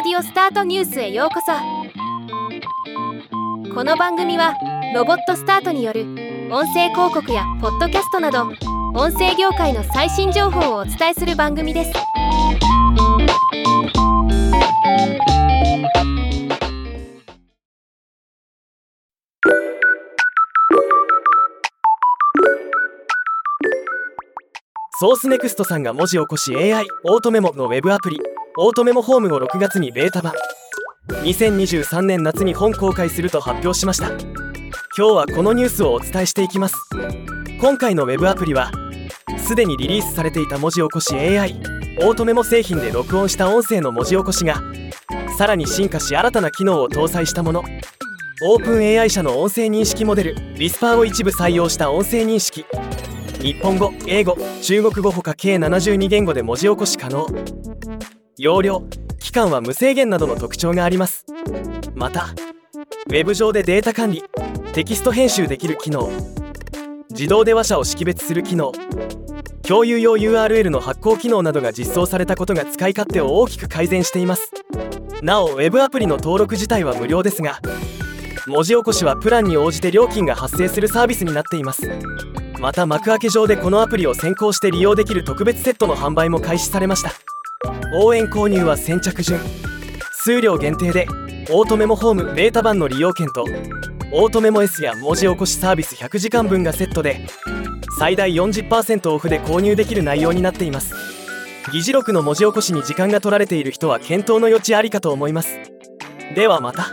オスタートニュースへようこそ。この番組はロボットスタートによる音声広告やポッドキャストなど音声業界の最新情報をお伝えする番組です。ソースネクストさんが文字起こし AI オートメモのウェブアプリ。オートメモホームを6月にベータ版。2023年夏に本公開すると発表しました。今日はこのニュースをお伝えしていきます。今回のウェブアプリはすでにリリースされていた文字起こし AI オートメモ製品で録音した音声の文字起こしがさらに進化し新たな機能を搭載したもの。オープン AI 社の音声認識モデルウィスパーを一部採用した音声認識。日本語英語中国語ほか計72言語で文字起こし可能。容量期間は無制限などの特徴があります。またウェブ上でデータ管理テキスト編集できる機能自動で話者を識別する機能共有用 URL の発行機能などが実装されたことが使い勝手を大きく改善しています。なお Web アプリの登録自体は無料ですが文字起こしはプランに応じて料金が発生するサービスになっています。また幕開け上でこのアプリを先行して利用できる特別セットの販売も開始されました。応援購入は先着順。数量限定でオートメモホームベータ版の利用券とオートメモ S や文字起こしサービス100時間分がセットで最大40%オフで購入できる内容になっています。議事録の文字起こしに時間が取られている人は検討の余地ありかと思います。ではまた。